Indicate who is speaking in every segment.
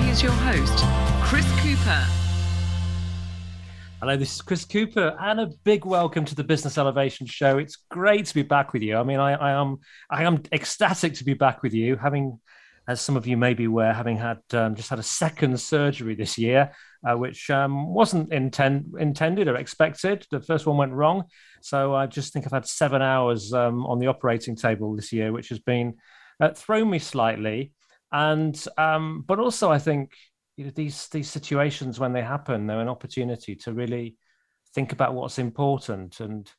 Speaker 1: Here's your host, Chris Cooper.
Speaker 2: Hello, this is Chris Cooper, and a big welcome to the Business Elevation Show. It's great to be back with you. I mean, I, I am I am ecstatic to be back with you, having, as some of you may be aware, having had um, just had a second surgery this year, uh, which um, wasn't intend, intended or expected. The first one went wrong, so I just think I've had seven hours um, on the operating table this year, which has been uh, thrown me slightly and um, but also I think you know these these situations when they happen, they're an opportunity to really think about what's important and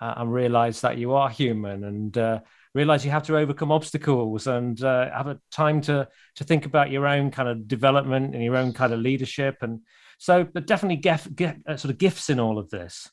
Speaker 2: uh, and realize that you are human and uh, realize you have to overcome obstacles and uh, have a time to to think about your own kind of development and your own kind of leadership. And so but definitely get, get uh, sort of gifts in all of this.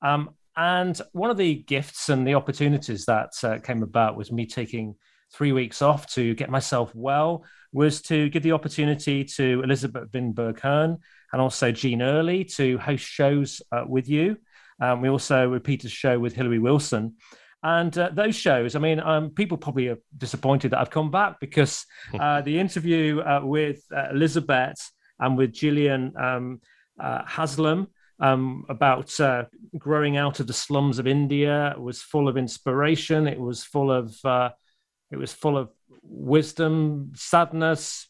Speaker 2: Um, and one of the gifts and the opportunities that uh, came about was me taking three weeks off to get myself well was to give the opportunity to Elizabeth Binberg Hearn and also Gene Early to host shows uh, with you. Um, we also repeated a show with Hillary Wilson. And uh, those shows, I mean, um, people probably are disappointed that I've come back because uh, the interview uh, with uh, Elizabeth and with Gillian um, uh, Haslam um, about uh, growing out of the slums of India was full of inspiration. It was full of it was full of wisdom, sadness,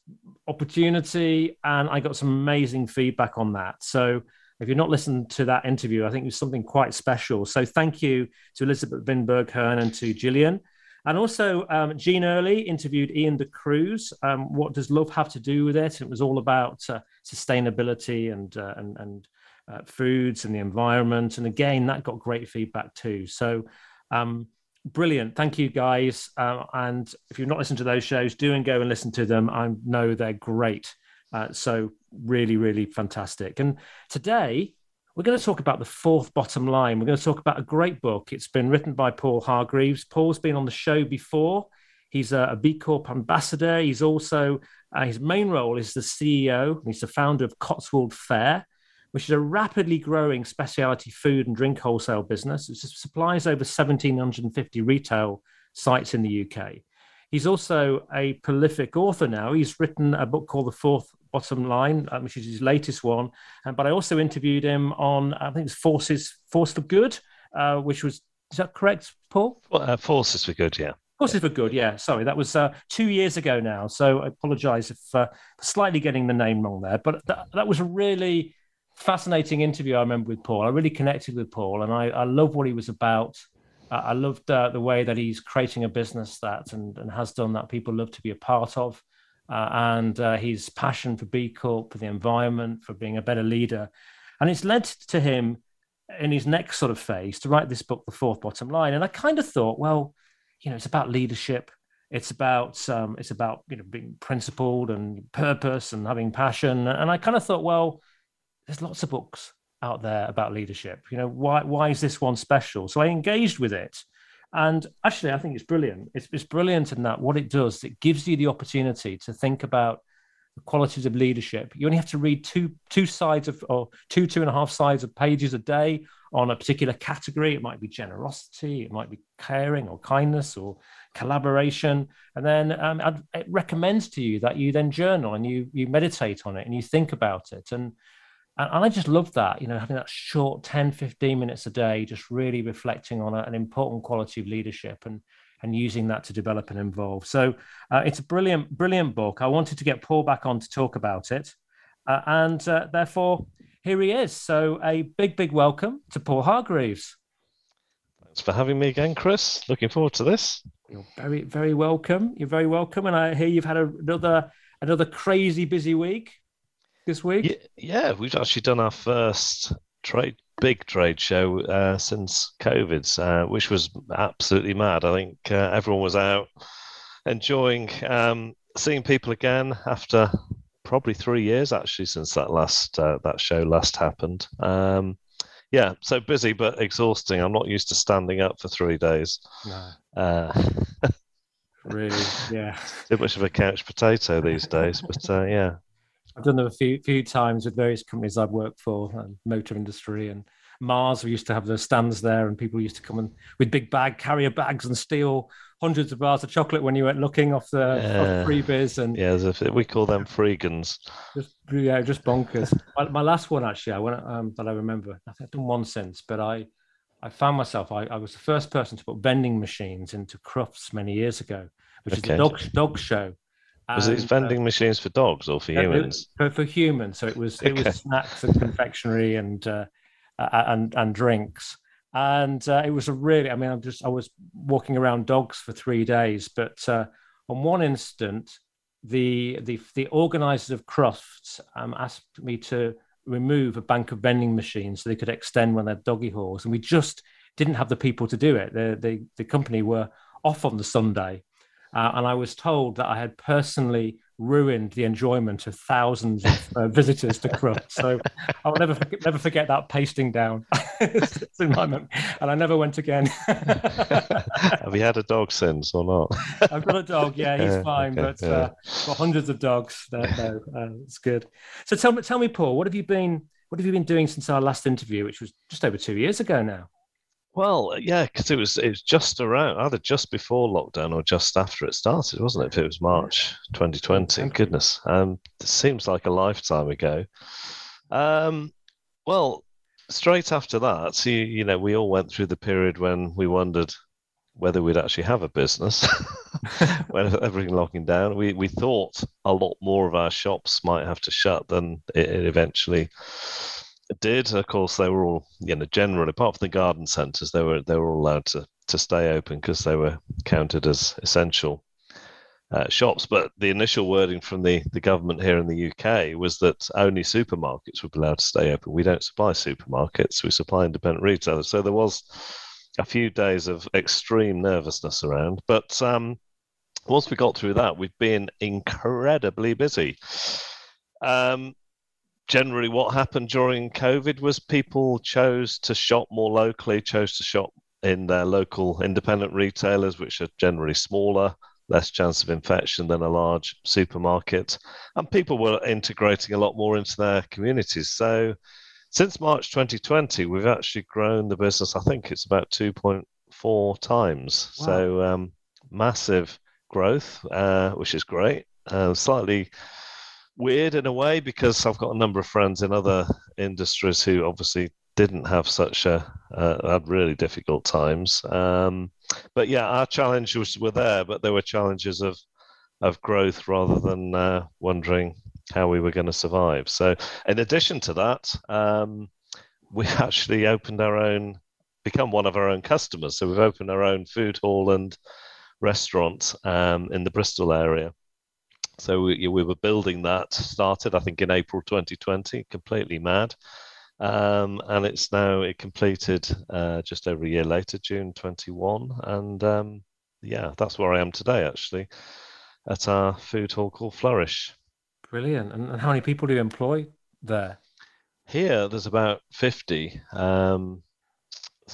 Speaker 2: opportunity, and I got some amazing feedback on that. So if you've not listened to that interview, I think it was something quite special. So thank you to Elizabeth Binberg Hearn and to Gillian. And also, um, Gene Early interviewed Ian De Cruz. Um, what does love have to do with it? It was all about uh, sustainability and uh, and, and uh, foods and the environment. And again, that got great feedback too. So um, brilliant. Thank you, guys. Uh, and if you've not listened to those shows, do and go and listen to them. I know they're great. Uh, so really, really fantastic. And today we're going to talk about the fourth bottom line. We're going to talk about a great book. It's been written by Paul Hargreaves. Paul's been on the show before. He's a, a B Corp ambassador. He's also uh, his main role is the CEO. He's the founder of Cotswold Fayre, which is a rapidly growing specialty food and drink wholesale business. It supplies over 1,750 retail sites in the UK. He's also a prolific author now. He's written a book called The Fourth Bottom Line, uh, which is his latest one. Um, but I also interviewed him on, I think it's Forces, Force for Good, uh, which was, is that correct, Paul?
Speaker 3: Well, uh, Forces for Good, yeah.
Speaker 2: Forces for Good, yeah. Sorry, that was uh, two years ago now. So I apologize if uh, slightly getting the name wrong there. But th- that was a really fascinating interview I remember with Paul. I really connected with Paul, and I, I love what he was about. Uh, I loved uh, the way that he's creating a business that and, and has done that people love to be a part of, uh, and uh, his passion for B Corp, for the environment, for being a better leader, and it's led to him in his next sort of phase to write this book, The Fourth Bottom Line. And I kind of thought, well, you know, it's about leadership. It's about um, it's about you know being principled and purpose and having passion. And I kind of thought, well, there's lots of books out there about leadership. You know, why why is this one special? So I engaged with it. And actually, I think it's brilliant. It's, it's brilliant in that what it does, it gives you the opportunity to think about the qualities of leadership. You only have to read two two sides of or two two and a half sides of pages a day on a particular category. It might be generosity, it might be caring or kindness or collaboration, and then um, it recommends to you that you then journal and you you meditate on it and you think about it and and, I just love that, you know, having that short 10, 15 minutes a day, just really reflecting on a, an important quality of leadership and and using that to develop and evolve. So uh, it's a brilliant, brilliant book. I wanted to get Paul back on to talk about it. Uh, and uh, therefore, here he is. So a big, big welcome to Paul Hargreaves.
Speaker 3: Thanks for having me again, Chris. Looking forward to this.
Speaker 2: You're very, very welcome. You're very welcome. And I hear you've had a, another another crazy busy week this week?
Speaker 3: Yeah, we've actually done our first trade big trade show uh, since COVID, uh, which was absolutely mad. I think uh, everyone was out enjoying um, seeing people again after probably three years actually since that last uh, that show last happened. Um, yeah, so busy but exhausting. I'm not used to standing up for three days.
Speaker 2: No.
Speaker 3: Uh,
Speaker 2: really, yeah.
Speaker 3: Too much of a couch potato these days, but uh, yeah.
Speaker 2: I've done them a few few times with various companies I've worked for, um, motor industry and Mars. We used to have the stands there, and people used to come and with big bag carrier bags and steal hundreds of bars of chocolate when you went looking off the yeah. freebies. And
Speaker 3: yeah, we call them freegans.
Speaker 2: Just yeah, just bonkers. my, my, last one actually, I went um, that I remember. I think I've done one since, but I I found myself. I, I was the first person to put vending machines into Crufts many years ago, which okay. is the dog dog show.
Speaker 3: Was and, it vending uh, machines for dogs or for humans?
Speaker 2: For, for humans. So it was it okay. was snacks and confectionery and uh, and and drinks. And uh, it was a really, I mean, I'm just I was walking around dogs for three days, but uh, on one instant, the the the organisers of Crufts um, asked me to remove a bank of vending machines so they could extend one of their doggy halls, and we just didn't have the people to do it. The the, the company were off on the Sunday, uh, and I was told that I had personally ruined the enjoyment of thousands of uh, visitors to Crufts. So I'll never never forget that pasting down. it's in my memory, and I never went again.
Speaker 3: Have you had a dog since or not?
Speaker 2: I've got a dog. Yeah, he's fine, okay, but yeah. uh, got hundreds of dogs. No, no uh, it's good. So tell me, tell me, Paul, what have you been what have you been doing since our last interview, which was just over two years ago now?
Speaker 3: Well, yeah, because it was it was just around either just before lockdown or just after it started, wasn't it? If it was March 2020, goodness, um, it seems like a lifetime ago. Um, well, straight after that, you, you know, we all went through the period when we wondered whether we'd actually have a business when everything locking down. We we thought a lot more of our shops might have to shut than it, it eventually did. Of course, they were all, you know, generally apart from the garden centres, they were they were all allowed to to stay open because they were counted as essential uh, shops. But the initial wording from the the government here in the UK was that only supermarkets would be allowed to stay open. We don't supply supermarkets; we supply independent retailers. So there was a few days of extreme nervousness around, but um, once we got through that, we've been incredibly busy. Um, generally what happened during COVID was people chose to shop more locally, chose to shop in their local independent retailers, which are generally smaller, less chance of infection than a large supermarket. And people were integrating a lot more into their communities. So since March 2020, we've actually grown the business, I think it's about 2.4 times. Wow. So um, massive growth, uh, which is great. Uh, slightly weird in a way because I've got a number of friends in other industries who obviously didn't have such a uh, had really difficult times. Um, but yeah, our challenges were there, but there were challenges of of growth rather than uh, wondering how we were going to survive. So, in addition to that, um, we actually opened our own, become one of our own customers. So we've opened our own food hall and restaurant um, in the Bristol area. So we, we were building that, started I think in April 2020, completely mad. Um, and it's now it completed uh, just over a year later, June 21, and um, yeah, that's where I am today actually, at our food hall called Flourish.
Speaker 2: Brilliant! And, how many people do you employ there?
Speaker 3: Here, there's about 50. Um,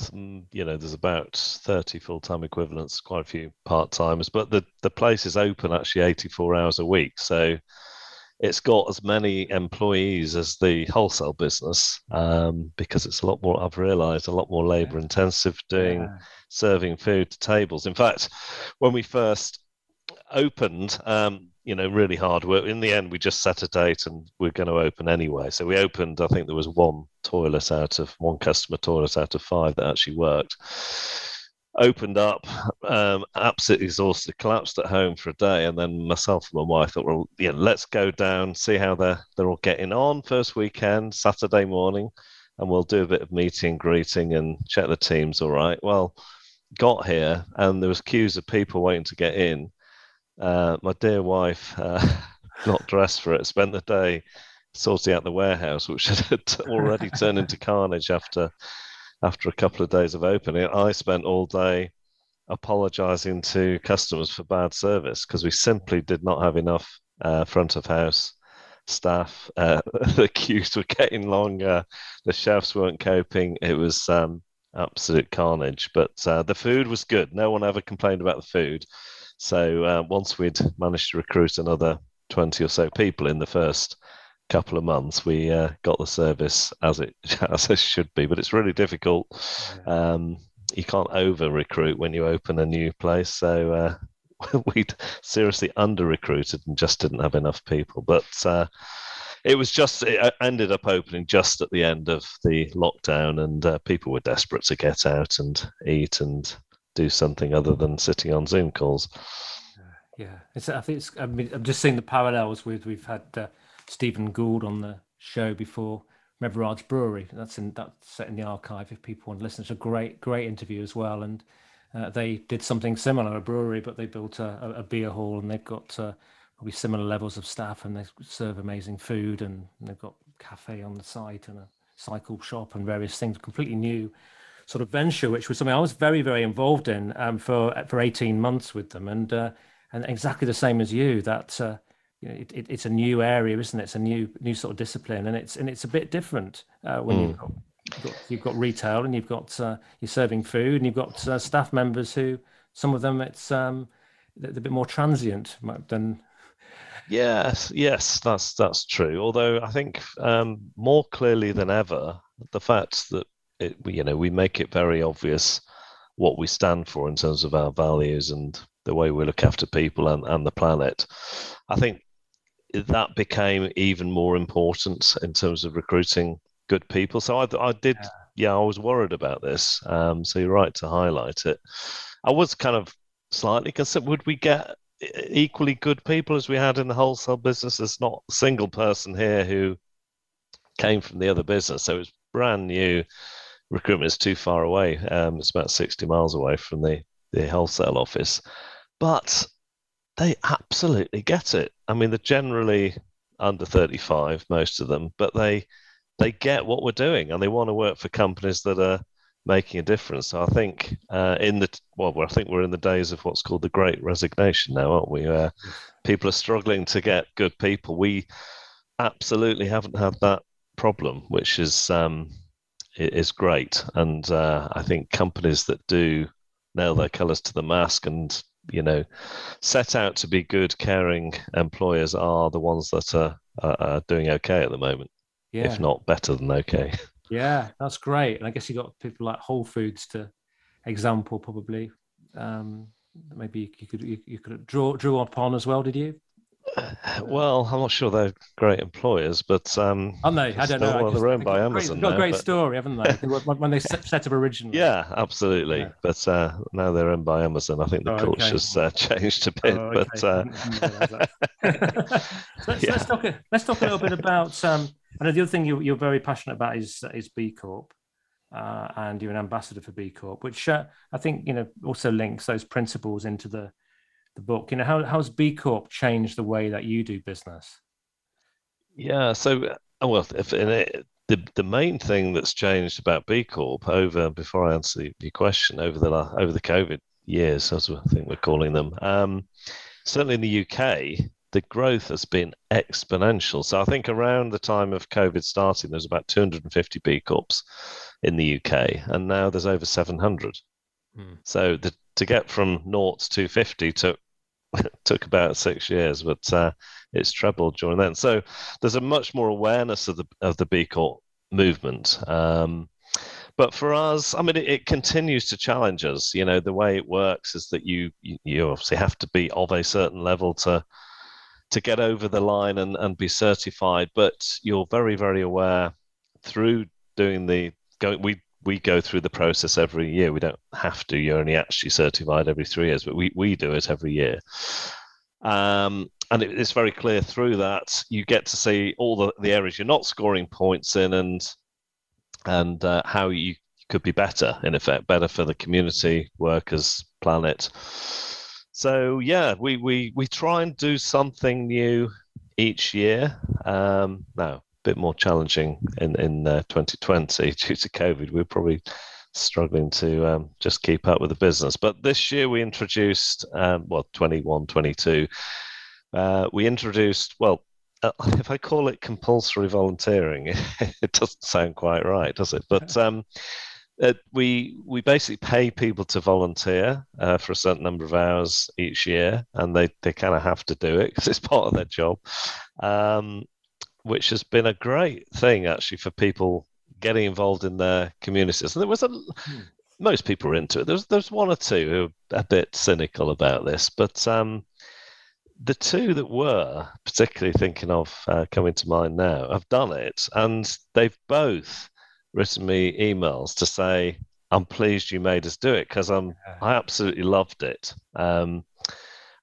Speaker 3: some, you know, there's about 30 full time equivalents, quite a few part timers, but the, the place is open actually 84 hours a week. So it's got as many employees as the wholesale business um, because it's a lot more, I've realized, a lot more labor intensive doing yeah. serving food to tables. In fact, when we first opened, um, you know, really hard work. In the end, we just set a date and we're going to open anyway. So we opened, I think there was one toilet out of one customer toilet out of five that actually worked. Opened up, um, absolutely exhausted, collapsed at home for a day. And then myself and my wife thought, well, yeah, let's go down, see how they're, they're all getting on first weekend, Saturday morning, and we'll do a bit of meeting, greeting, and check the teams all right. Well, got here and there was queues of people waiting to get in uh, my dear wife, uh, not dressed for it, spent the day sorting out the warehouse, which had already turned into carnage after after a couple of days of opening. I spent all day apologizing to customers for bad service because we simply did not have enough uh, front of house staff. Uh, the queues were getting longer. The chefs weren't coping. It was um, absolute carnage. But uh, the food was good. No one ever complained about the food. So uh, once we'd managed to recruit another 20 or so people in the first couple of months, we uh, got the service as it as it should be. But it's really difficult. Um, you can't over recruit when you open a new place. So uh, we'd seriously under recruited and just didn't have enough people. But uh, it was just it uh, ended up opening just at the end of the lockdown, and uh, people were desperate to get out and eat and do something other than sitting on Zoom calls.
Speaker 2: Yeah, it's, I think it's. I mean, I'm just seeing the parallels with we've had uh, Stephen Gould on the show before. Mevraj Brewery. That's in that's set in the archive if people want to listen. It's a great, great interview as well. And uh, they did something similar, a brewery, but they built a, a beer hall and they've got uh, probably similar levels of staff and they serve amazing food and they've got cafe on the site and a cycle shop and various things. Completely new sort of venture, which was something I was very, very involved in um, for for 18 months with them. And uh, and exactly the same as you, that uh, you know, it, it, it's a new area, isn't it? It's a new new sort of discipline, and it's and it's a bit different uh, when mm. you've got You've got, you've got retail and you've got uh, you're serving food and you've got uh, staff members who some of them it's um, they're a bit more transient than
Speaker 3: yes yes that's that's true although i think um, more clearly than ever the fact that it, you know we make it very obvious what we stand for in terms of our values and the way we look after people and, and the planet i think that became even more important in terms of recruiting good people. So I, I did, yeah. yeah, I was worried about this. Um, so you're right to highlight it. I was kind of slightly concerned. Would we get equally good people as we had in the wholesale business? There's not a single person here who came from the other business, so it was brand new. Recruitment is too far away. Um, it's about 60 miles away from the the wholesale office, but they absolutely get it. I mean, they're generally under 35, most of them, but they they get what we're doing and they want to work for companies that are making a difference. So I think uh, in the well, I think we're in the days of what's called the Great Resignation now, aren't we? People are struggling to get good people. We absolutely haven't had that problem, which is um, is great. And uh, I think companies that do nail their colours to the mask and you know set out to be good, caring employers are the ones that are, are doing okay at the moment yeah. if not better than okay.
Speaker 2: Yeah, that's great. And I guess you got people like Whole Foods to example probably. Um, maybe you could you, you could draw drew upon as well. Did you?
Speaker 3: Well, I'm not sure they're great employers, but um,
Speaker 2: aren't they? I don't know.
Speaker 3: Well, they're owned by Amazon.
Speaker 2: They've got a great but... story, haven't they? when they set, up originally.
Speaker 3: Yeah, absolutely. Yeah. But uh, now they're owned by Amazon. I think the oh, culture's okay. uh, changed a bit. Oh, okay. But uh...
Speaker 2: let's, yeah. let's, talk. Let's talk a little bit about um, and the other thing you, are very passionate about is is B Corp, uh, and you're an ambassador for B Corp, which uh, I think you know also links those principles into the the book. You know, how how's B Corp changed the way that you do business?
Speaker 3: Yeah, so uh, well, if it, the the main thing that's changed about B Corp over before I answer your question over the over the COVID years, as I think we're calling them. Um, certainly in the UK, the growth has been exponential. So I think around the time of COVID starting, there's about 250 B Corps in the UK, and now there's over 700. Hmm. So the, to get from naught to 250 took took about six years, but uh, it's trebled during then. So there's a much more awareness of the of the B Corp movement. Um, but for us, I mean, it, it, continues to challenge us. You know, the way it works is that you, you obviously have to be of a certain level to to get over the line and, and be certified. But you're very, very aware through doing the going. We we go through the process every year. We don't have to. You're only actually certified every three years, but we we do it every year. Um, and it, it's very clear through that you get to see all the, the areas you're not scoring points in and and uh, how you could be better in effect better for the community workers planet so yeah, we we we try and do something new each year. Um, now bit more challenging in in uh, 2020 due to COVID. We're probably struggling to um, just keep up with the business. But this year we introduced, um, well, 21, 22, uh, we introduced, well, uh, if I call it compulsory volunteering, it doesn't sound quite right, does it? But um, uh, we we basically pay people to volunteer uh, for a certain number of hours each year, and they they kind of have to do it because it's part of their job, um, which has been a great thing actually for people getting involved in their communities. And there was a hmm. most people are into it. There's there's one or two who are a bit cynical about this, but um, the two that were particularly thinking of uh, coming to mind now have done it, and they've both written me emails to say, "I'm pleased you made us do it because I'm I absolutely loved it." Um,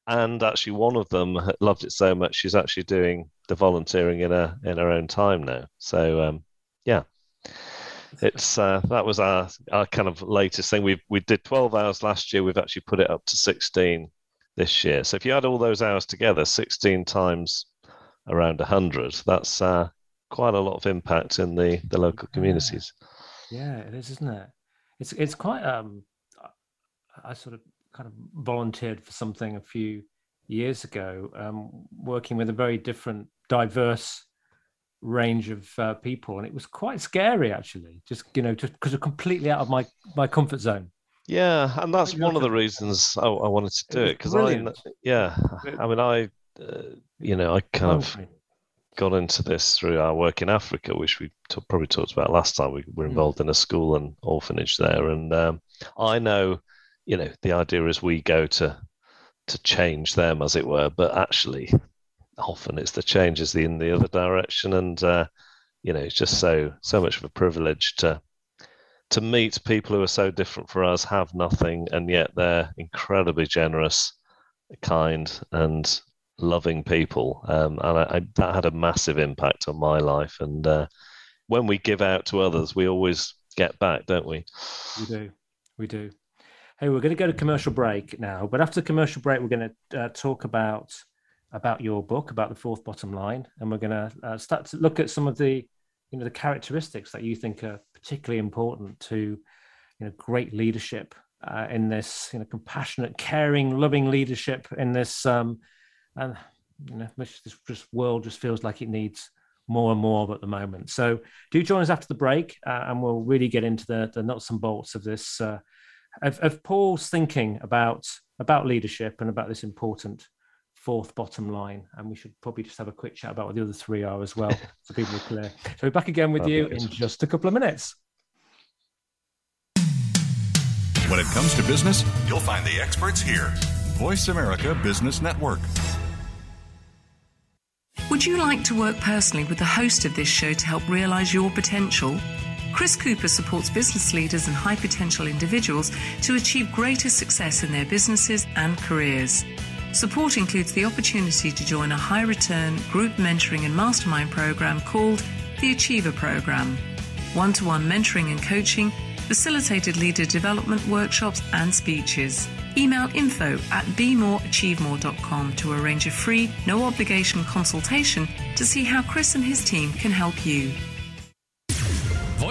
Speaker 3: and actually, one of them loved it so much she's actually doing the volunteering in her in her own time now. So um, yeah, it's uh, that was our our kind of latest thing. We we did 12 hours last year. We've actually put it up to 16 this year. So if you add all those hours together, 16 times around 100, that's uh, quite a lot of impact in the, the local communities.
Speaker 2: Yeah. yeah, it is, isn't it? It's it's quite. Um, I sort of kind of volunteered for something a few years ago, um, working with a very different, diverse range of uh, people, and it was quite scary actually. Just you know, just because I'm completely out of my my comfort zone.
Speaker 3: Yeah, and that's one of the reasons I, I wanted to do it because I, yeah, I mean, I, uh, you know, I kind of got into this through our work in Africa, which we t- probably talked about last time. We were hmm. involved in a school and orphanage there, and um, I know, you know, the idea is we go to to change them, as it were, but actually, often it's the changes in the other direction, and uh, you know, it's just so so much of a privilege to to meet people who are so different for us, have nothing, and yet they're incredibly generous, kind, and loving people. Um, and I, I, that had a massive impact on my life. And uh, when we give out to others, we always get back, don't we?
Speaker 2: We do. We do. Hey, we're going to go to commercial break now, but after the commercial break, we're going to uh, talk about about your book, about the fourth bottom line, and we're going to uh, start to look at some of the you know the characteristics that you think are particularly important to you know great leadership uh, in this you know compassionate caring loving leadership in this um and you know this, this world just feels like it needs more and more at the moment. So do join us after the break uh, and we'll really get into the, the nuts and bolts of this uh, of, of paul's thinking about about leadership and about this important fourth bottom line. And we should probably just have a quick chat about what the other three are as well, so people are clear. So we're back again with you in just a couple of minutes.
Speaker 4: When it comes to business, you'll find the experts here. Voice America Business Network.
Speaker 1: Would you like to work personally with the host of this show to help realize your potential? Chris Cooper supports business leaders and high potential individuals to achieve greater success in their businesses and careers. Support includes the opportunity to join a high return group mentoring and mastermind program called the Achiever Program. One to one mentoring and coaching, facilitated leader development workshops and speeches. Email info at bemoreachievemore.com to arrange a free, no obligation consultation to see how Chris and his team can help you.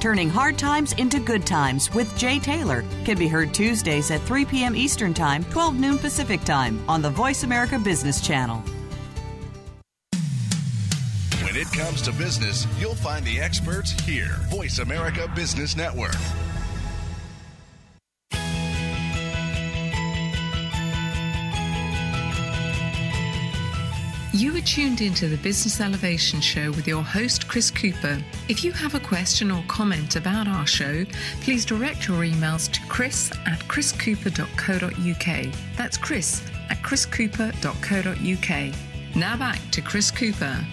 Speaker 5: Turning Hard Times into Good Times with Jay Taylor can be heard Tuesdays at 3 p.m. Eastern Time, 12 noon Pacific Time on the Voice America Business Channel.
Speaker 4: When it comes to business, you'll find the experts here. Voice America Business Network.
Speaker 1: You are tuned into the Business Elevation Show with your host, Chris Cooper. If you have a question or comment about our show, please direct your emails to chris at chriscooper.co.uk. That's chris at chriscooper.co.uk. Now back to Chris Cooper.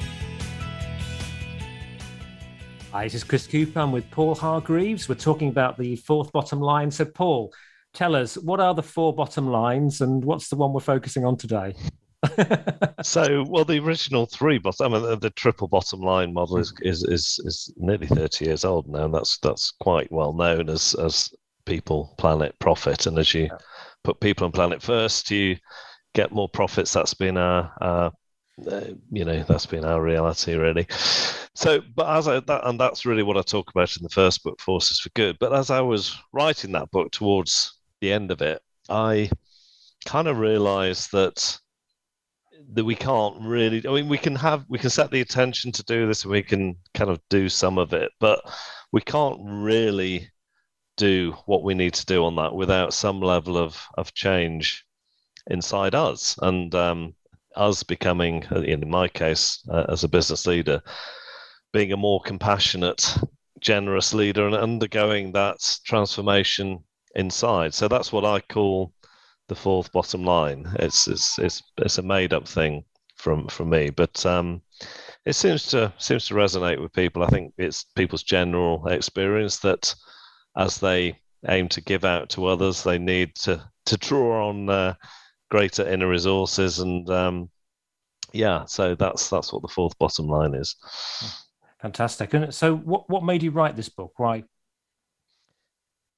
Speaker 2: Hi, this is Chris Cooper. I'm with Paul Hargreaves. We're talking about the fourth bottom line. So, Paul, tell us what are the four bottom lines and what's the one we're focusing on today?
Speaker 3: So, well, the original three bottom, I mean, the triple bottom line model is, is is is nearly thirty years old now, and that's that's quite well known as as people, planet, profit. And as you put people and planet first, you get more profits. That's been our, our uh, you know, that's been our reality really. So, but as I that, and that's really what I talk about in the first book, Forces for Good. But as I was writing that book towards the end of it, I kind of realised that that we can't really i mean we can have we can set the attention to do this and we can kind of do some of it but we can't really do what we need to do on that without some level of of change inside us. And um, us becoming in my case uh, as a business leader being a more compassionate generous leader and undergoing that transformation inside. So that's what i call the fourth bottom line. It's it's it's, it's a made up thing from from me, but um, it seems to seems to resonate with people. I think it's people's general experience that as they aim to give out to others, they need to to draw on uh, greater inner resources, and um, yeah, so that's that's what the fourth bottom line is.
Speaker 2: Fantastic. And so, what what made you write this book? Right,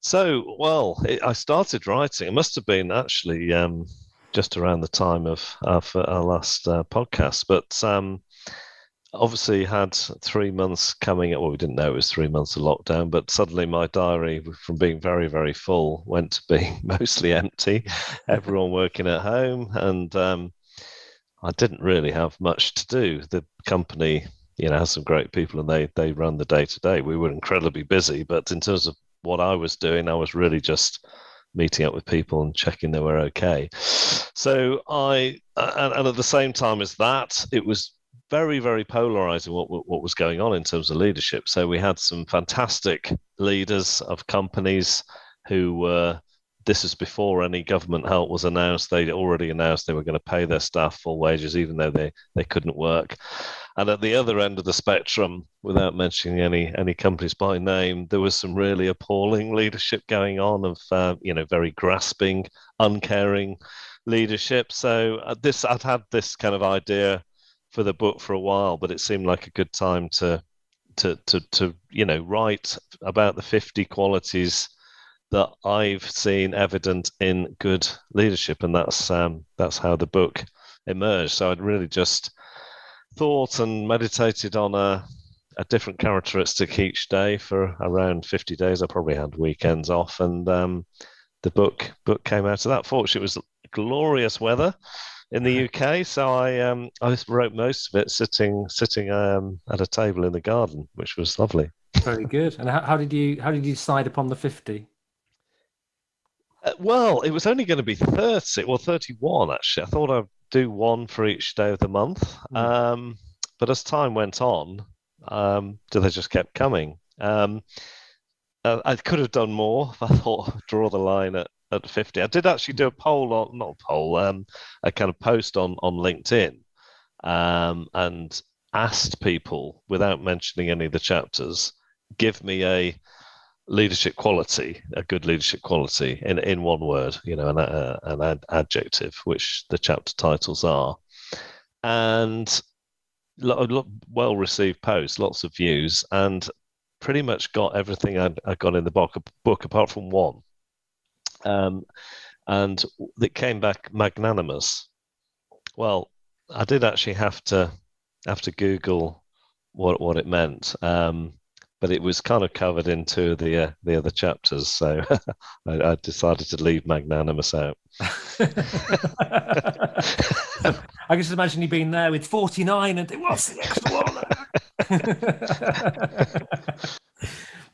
Speaker 3: so, well, it, I started writing. It must have been actually um, just around the time of, of our last uh, podcast, but um, obviously had three months coming up. Well, we didn't know it was three months of lockdown, but suddenly my diary, from being very, very full, went to being mostly empty. Everyone working at home, and um, I didn't really have much to do. The company, you know, has some great people, and they they run the day to day. We were incredibly busy, but in terms of what I was doing. I was really just meeting up with people and checking they were okay. So I, and, and at the same time as that, it was very, very polarizing what, what was going on in terms of leadership. So we had some fantastic leaders of companies who were this is before any government help was announced. They already announced they were going to pay their staff full wages, even though they, they couldn't work. And at the other end of the spectrum, without mentioning any any companies by name, there was some really appalling leadership going on of uh, you know very grasping, uncaring leadership. So uh, this I'd had this kind of idea for the book for a while, but it seemed like a good time to to to to you know write about the 50 qualities that I've seen evident in good leadership, and that's um, that's how the book emerged. So I'd really just thought and meditated on a, a different characteristic each day for around 50 days. I probably had weekends off, and um, the book book came out of that. Fortunately, it was glorious weather in the UK, so I um, I wrote most of it sitting sitting um, at a table in the garden, which was lovely.
Speaker 2: Very good. And how, how did you how did you decide upon the 50?
Speaker 3: Uh, well, it was only going to be 30, well, 31 actually. I thought I'd do one for each day of the month. Mm. Um, but as time went on, um, they just kept coming. Um, uh, I could have done more. if I thought draw the line at, at 50. I did actually do a poll on, not a poll, um, a kind of post on, on LinkedIn um, and asked people without mentioning any of the chapters, give me a leadership quality, a good leadership quality, in in one word, you know, an, uh, an ad- adjective, which the chapter titles are, and lo- lo- well received posts, lots of views, and pretty much got everything I, I got in the book, book apart from one, um, and it came back magnanimous. Well, I did actually have to have to Google what what it meant. Um, but it was kind of covered into the uh, the other chapters, so I, I, decided to leave magnanimous out.
Speaker 2: I can just imagine you being there with forty nine, and what's the extra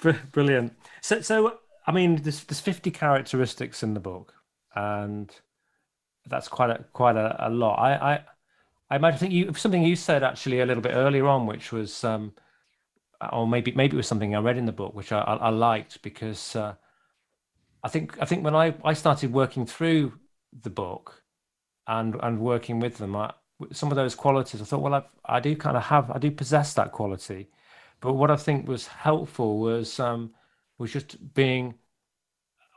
Speaker 2: one? Brilliant. So, so I mean, there's there's fifty characteristics in the book, and that's quite a quite a, a lot. I, I I might think you something you said actually a little bit earlier on, which was, um, or maybe maybe it was something I read in the book, which I, I, liked because uh, I think I think when I, I started working through the book and and working with them, I, some of those qualities, I thought, well, I've, I do kind of have, I do possess that quality, but what I think was helpful was um, was just being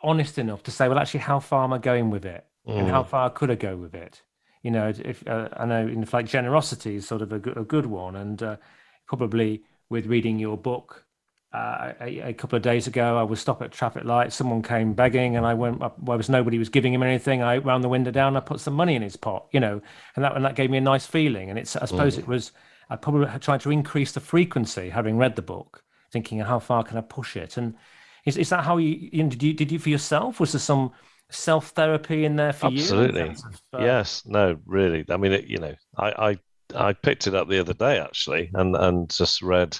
Speaker 2: honest enough to say, well, actually, how far am I going with it, mm. and how mm. far could I go with it? you know, if uh, I know, in fact, generosity is sort of a good, a good one, and uh, probably with reading your book uh, a, a, couple of days ago, I was stopped at traffic light. Someone came begging, and I went. Up, there was nobody was giving him anything. I wound the window down. I put some money in his pot, you know, and that and that gave me a nice feeling. And it's I suppose mm. it was I probably tried to increase the frequency, having read the book, thinking how far can I push it, and is, is that how you, you did you did you for yourself? Was there some self therapy in there for
Speaker 3: Absolutely.
Speaker 2: you?
Speaker 3: Absolutely. Uh... Yes. No. Really. I mean, it, you know, I, I I picked it up the other day actually, and and just read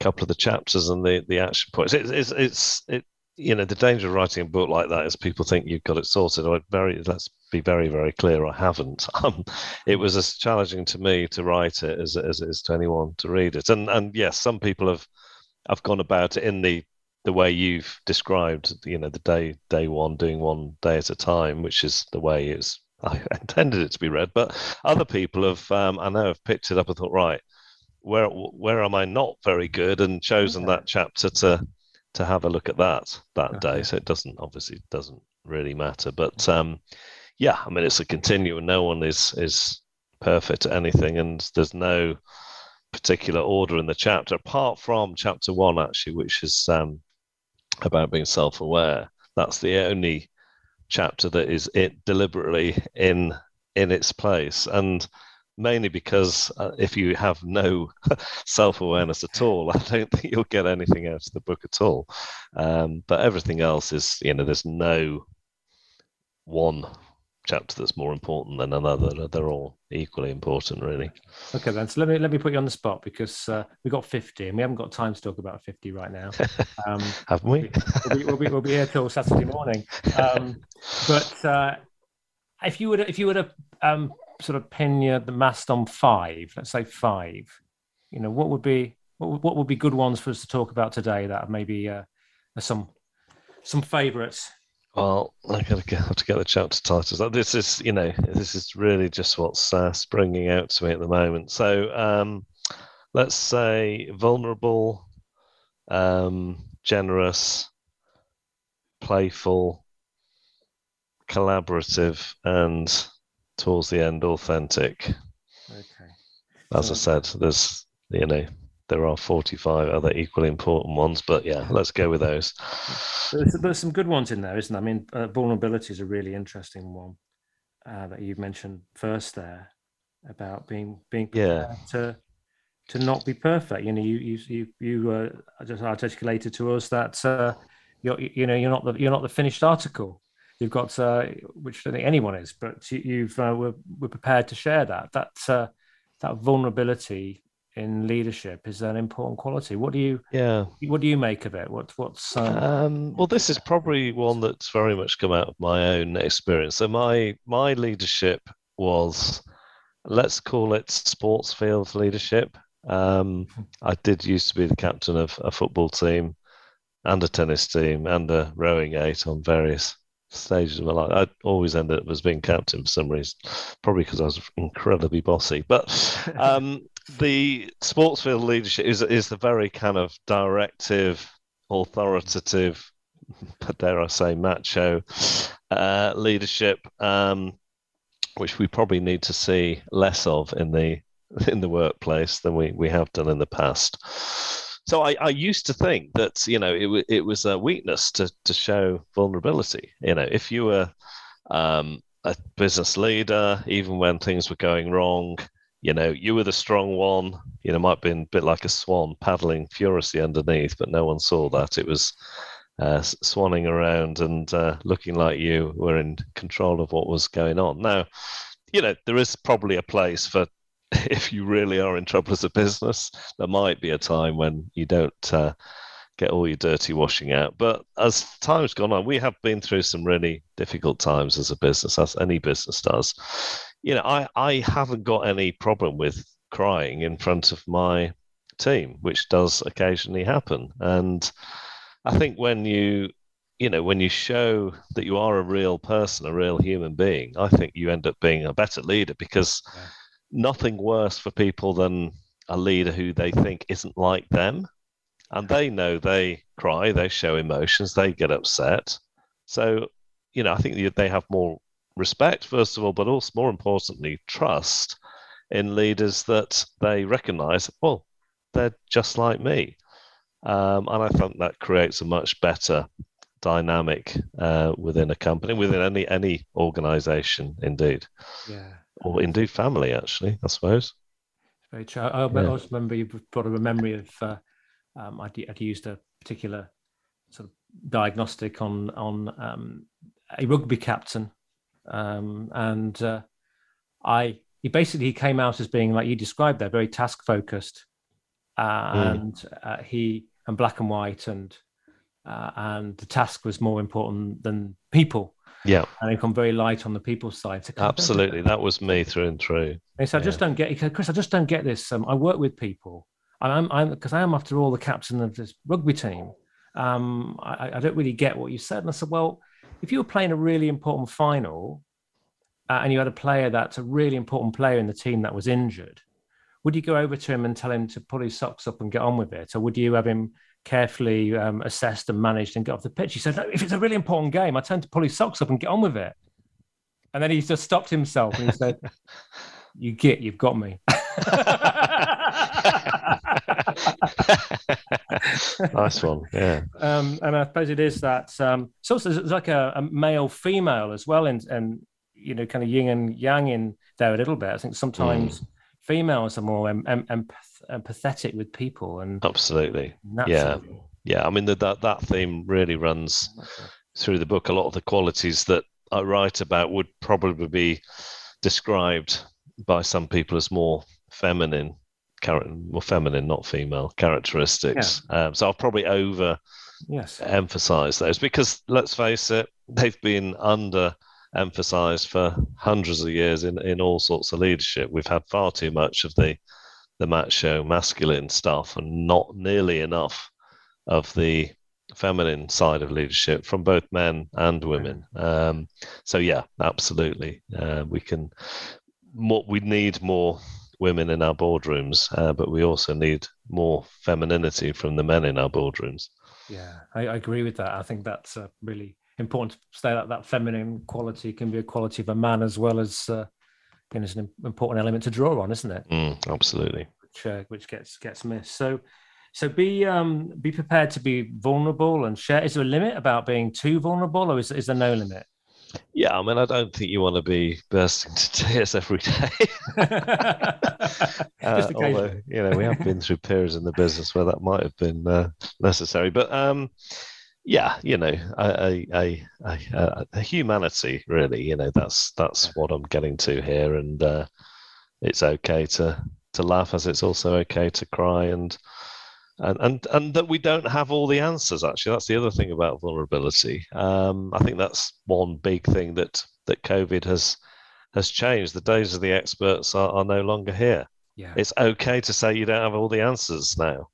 Speaker 3: a couple of the chapters and the the action points. It's it's it's it. You know, the danger of writing a book like that is people think you've got it sorted. I very let's be very very clear. I haven't. Um, it was as challenging to me to write it as as it is to anyone to read it. And and yes, some people have have gone about it in the the way you've described, you know, the day day one doing one day at a time, which is the way it's I intended it to be read. But other people have, um, I know, have picked it up and thought, right, where where am I not very good, and chosen okay. that chapter to to have a look at that that okay. day. So it doesn't obviously doesn't really matter, but um, yeah, I mean, it's a continuum. No one is is perfect at anything, and there's no particular order in the chapter apart from chapter one actually which is um, about being self-aware. That's the only chapter that is it deliberately in in its place, and mainly because uh, if you have no self-awareness at all, I don't think you'll get anything out of the book at all. Um, but everything else is, you know, there's no one chapter that's more important than another. They're all equally important, really.
Speaker 2: Okay, then. So let me let me put you on the spot because uh, we got fifty, and we haven't got time to talk about fifty right now.
Speaker 3: Um, Haven't we?
Speaker 2: We'll be, we'll be, we'll be here till Saturday morning. Um, but uh, if you would if you were to um, sort of pin your, the mast on five, let's say five, you know, what would be what would, what would be good ones for us to talk about today that maybe uh, some some favourites
Speaker 3: well, I gotta get, have to get the chapter titles. This is, you know, this is really just what's uh, springing out to me at the moment. So, um, let's say vulnerable, um, generous, playful, collaborative, and towards the end, authentic. Okay. As I said, there's, you know, there are 45 other equally important ones, but yeah, let's go with those.
Speaker 2: There's, there's some good ones in there, isn't there? I mean, uh, vulnerability is a really interesting one uh, that you mentioned first there about being being
Speaker 3: yeah
Speaker 2: to to not be perfect. You know, you you you you uh, just articulated to us that uh, you're you know you're not the you're not the finished article. You've got uh, which I don't think anyone is, but you, have uh, we're, we're prepared to share that. That uh, that vulnerability in leadership is an important quality. What do you
Speaker 3: yeah
Speaker 2: what do you make of it? What what's
Speaker 3: um... Um, well this is probably one that's very much come out of my own experience. So my my leadership was let's call it sports field leadership. Um, I did used to be the captain of a football team and a tennis team and a rowing eight on various stages of my life. I always ended up as being captain for some reason, probably because I was incredibly bossy. But um, the sports field leadership is is the very kind of directive, authoritative, but dare I say, macho uh, leadership, um, which we probably need to see less of in the in the workplace than we, we have done in the past. So I, I used to think that you know it, it was a weakness to to show vulnerability. You know, if you were um, a business leader, even when things were going wrong, you know, you were the strong one. You know, might have been a bit like a swan paddling furiously underneath, but no one saw that. It was uh, swanning around and uh, looking like you were in control of what was going on. Now, you know, there is probably a place for if you really are in trouble as a business. There might be a time when you don't uh, get all your dirty washing out. But as time's gone on, we have been through some really difficult times as a business, as any business does you know, I, I haven't got any problem with crying in front of my team, which does occasionally happen. And I think when you, you know, when you show that you are a real person, a real human being, I think you end up being a better leader because yeah. nothing worse for people than a leader who they think isn't like them. And they know they cry, they show emotions, they get upset. So, you know, I think they have more respect, first of all, but also more importantly, trust in leaders that they recognize, well, they're just like me. Um, and I think that creates a much better dynamic uh, within a company, within any any organization, indeed.
Speaker 2: Yeah.
Speaker 3: Or indeed family, actually, I suppose.
Speaker 2: Very true. I, yeah. always remember you brought up a memory of uh, um, I'd, I'd, used a particular sort of diagnostic on on um, a rugby captain um, and uh, I he basically came out as being like you described there, very task focused, uh, mm. and uh, he and black and white, and uh, and the task was more important than people.
Speaker 3: Yeah,
Speaker 2: and he come very light on the people side.
Speaker 3: So Absolutely, that was me through and through.
Speaker 2: And so yeah. I just don't get, Chris. I just don't get this. Um, I work with people, and I'm because I am after all the captain of this rugby team. Um, I, I don't really get what you said, and I said, well if you were playing a really important final uh, and you had a player that's a really important player in the team that was injured, would you go over to him and tell him to pull his socks up and get on with it? Or would you have him carefully um, assessed and managed and get off the pitch? He said, no, if it's a really important game, I tend to pull his socks up and get on with it. And then he just stopped himself and he said, You get, you've got me.
Speaker 3: nice one, yeah.
Speaker 2: Um, and I suppose it is that. Um, so it's like a, a male female as well, and and you know, kind of yin and yang in there a little bit. I think sometimes mm. females are more em- em- empath- empathetic with people, and
Speaker 3: absolutely, yeah, yeah. I mean, the, that that theme really runs through the book. A lot of the qualities that I write about would probably be described by some people as more feminine more feminine, not female characteristics. Yeah. Um, so I'll probably over
Speaker 2: yes.
Speaker 3: emphasize those because let's face it, they've been under emphasized for hundreds of years in, in all sorts of leadership. We've had far too much of the the macho masculine stuff and not nearly enough of the feminine side of leadership from both men and women. Um, so yeah, absolutely, uh, we can. What we need more women in our boardrooms, uh, but we also need more femininity from the men in our boardrooms.
Speaker 2: Yeah, I, I agree with that. I think that's uh, really important to say that that feminine quality can be a quality of a man as well as uh, you know, it's an important element to draw on, isn't it?
Speaker 3: Mm, absolutely.
Speaker 2: Which, uh, which gets gets missed. So, so be um, be prepared to be vulnerable and share. Is there a limit about being too vulnerable, or is is there no limit?
Speaker 3: Yeah, I mean, I don't think you want to be bursting to tears every day. uh, although, you know, we have been through periods in the business where that might have been uh, necessary. But um, yeah, you know, a, a, a, a, humanity, really. You know, that's that's what I'm getting to here, and uh, it's okay to to laugh, as it's also okay to cry and and and and that we don't have all the answers. Actually, that's the other thing about vulnerability. Um, I think that's one big thing that that COVID has has changed. The days of the experts are, are no longer here.
Speaker 2: Yeah.
Speaker 3: It's okay to say you don't have all the answers now.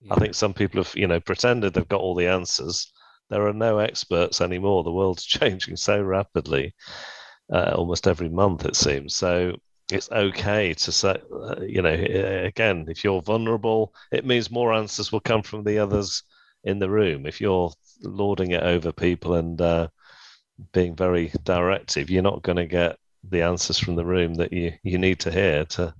Speaker 3: Yeah. I think some people have, you know, pretended they've got all the answers. There are no experts anymore. The world's changing so rapidly, uh, almost every month it seems. So it's okay to say, uh, you know, again, if you're vulnerable, it means more answers will come from the others in the room. If you're lording it over people and uh, being very directive, you're not going to get the answers from the room that you, you need to hear to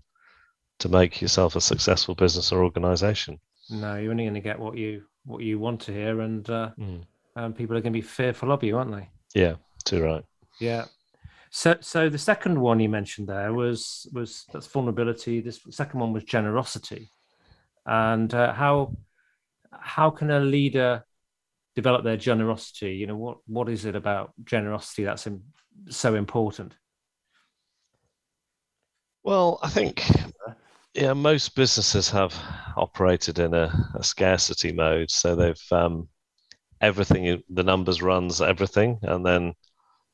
Speaker 3: to make yourself a successful business or organization.
Speaker 2: No, you're only going to get what you what you want to hear, and uh, mm. and people are going to be fearful of you, aren't they?
Speaker 3: Yeah, too right.
Speaker 2: Yeah. So, so the second one you mentioned there was was that's vulnerability. This second one was generosity, and uh, how how can a leader develop their generosity? You know, what what is it about generosity that's in, so important?
Speaker 3: Well, I think yeah, most businesses have operated in a, a scarcity mode, so they've um, everything the numbers runs everything, and then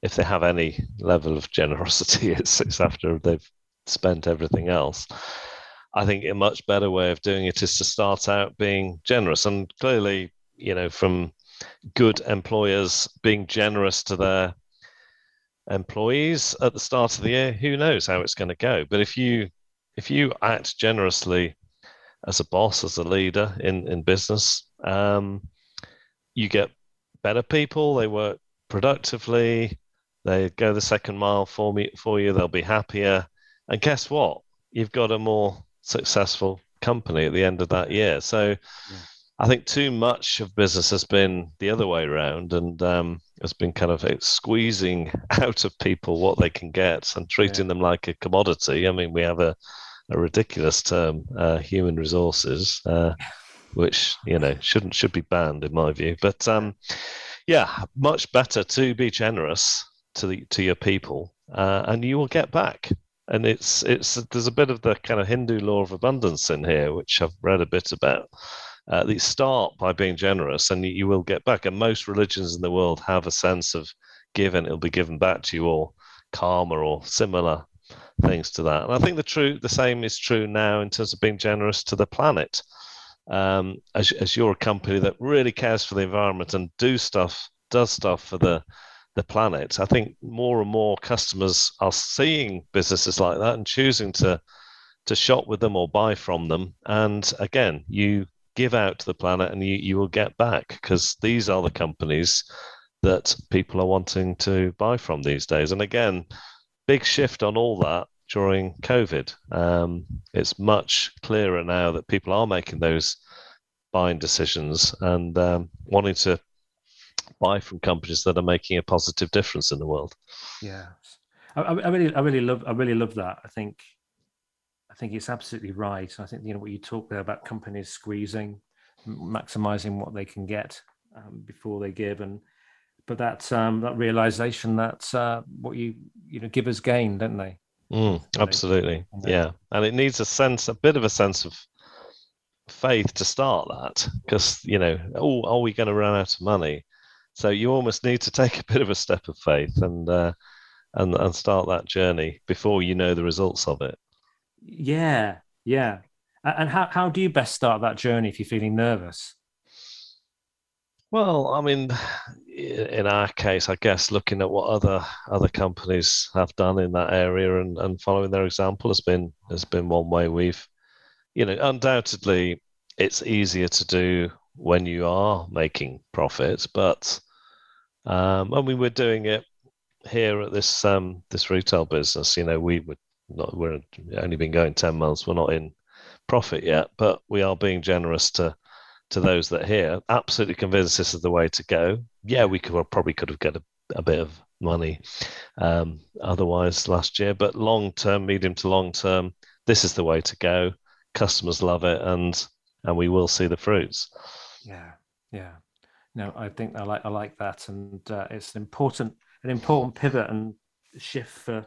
Speaker 3: if they have any level of generosity, it's, it's after they've spent everything else. I think a much better way of doing it is to start out being generous. And clearly, you know, from good employers being generous to their employees at the start of the year, who knows how it's going to go. But if you if you act generously as a boss, as a leader in, in business, um, you get better people, they work productively, they go the second mile for me for you, they'll be happier. And guess what? You've got a more successful company at the end of that year. So yeah. I think too much of business has been the other way around and um, has been kind of squeezing out of people what they can get and treating yeah. them like a commodity. I mean, we have a, a ridiculous term, uh, human resources, uh, which you know shouldn't should be banned in my view. But um, yeah, much better to be generous to the to your people, uh, and you will get back and it's it's there's a bit of the kind of Hindu law of abundance in here, which I've read a bit about. Uh, you start by being generous, and you, you, will get back. And most religions in the world have a sense of giving; it'll be given back to you, or karma, or similar things to that. And I think the true the same is true now in terms of being generous to the planet. Um, as, as you're a company that really cares for the environment and do stuff, does stuff for the the planet. I think more and more customers are seeing businesses like that and choosing to to shop with them or buy from them. And again, you give out to the planet and you, you will get back because these are the companies that people are wanting to buy from these days. And again, big shift on all that during COVID. Um, it's much clearer now that people are making those buying decisions and um, wanting to buy from companies that are making a positive difference in the world.
Speaker 2: Yeah, I, I really, I really love, I really love that. I think, I think it's absolutely right. I think you know what you talk there about companies squeezing, maximizing what they can get um, before they give, and but that um, that realization that uh, what you you know givers gain, don't they?
Speaker 3: Mm, absolutely, yeah, and it needs a sense, a bit of a sense of faith to start that because you know oh are we going to run out of money so you almost need to take a bit of a step of faith and uh, and and start that journey before you know the results of it.
Speaker 2: Yeah, yeah. And how how do you best start that journey if you're feeling nervous?
Speaker 3: Well, I mean, in our case, I guess looking at what other other companies have done in that area and, and following their example has been has been one way we've, you know, undoubtedly it's easier to do when you are making profits, but um, and we were doing it here at this um, this retail business. You know, we were not we're only been going ten months. We're not in profit yet, but we are being generous to to those that here. Absolutely convinced this is the way to go. Yeah, we could well, probably could have got a, a bit of money um, otherwise last year, but long term, medium to long term, this is the way to go. Customers love it, and and we will see the fruits.
Speaker 2: Yeah, yeah no, I think I like I like that, and uh, it's an important an important pivot and shift for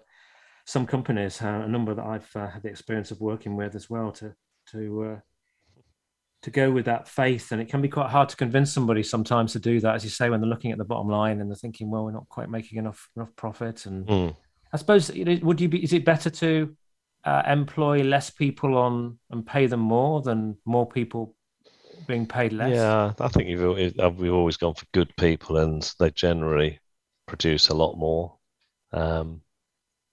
Speaker 2: some companies. Uh, a number that I've uh, had the experience of working with as well to to uh, to go with that faith, and it can be quite hard to convince somebody sometimes to do that, as you say, when they're looking at the bottom line and they're thinking, well, we're not quite making enough enough profit, and mm. I suppose would you be? Is it better to uh, employ less people on and pay them more than more people being paid less.
Speaker 3: Yeah, I think you've uh, we've always gone for good people, and they generally produce a lot more. Um,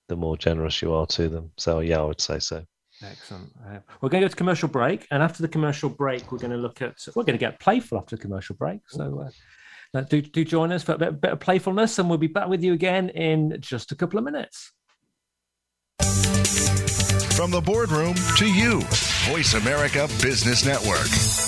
Speaker 3: the more generous you are to them. So yeah, I would say so.
Speaker 2: Excellent. Uh, we're going to go to commercial break, and after the commercial break, we're going to look at we're going to get playful after the commercial break. So uh, do do join us for a bit, a bit of playfulness, and we'll be back with you again in just a couple of minutes.
Speaker 4: From the boardroom to you, Voice America Business Network.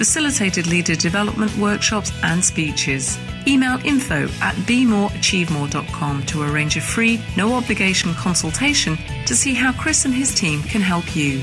Speaker 1: facilitated leader development workshops, and speeches. Email info at bemoreachievemore.com to arrange a free, no obligation consultation to see how Chris and his team can help you.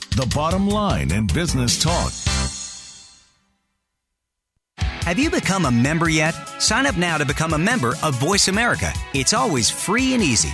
Speaker 6: the bottom line in business talk.
Speaker 7: Have you become a member yet? Sign up now to become a member of Voice America. It's always free and easy.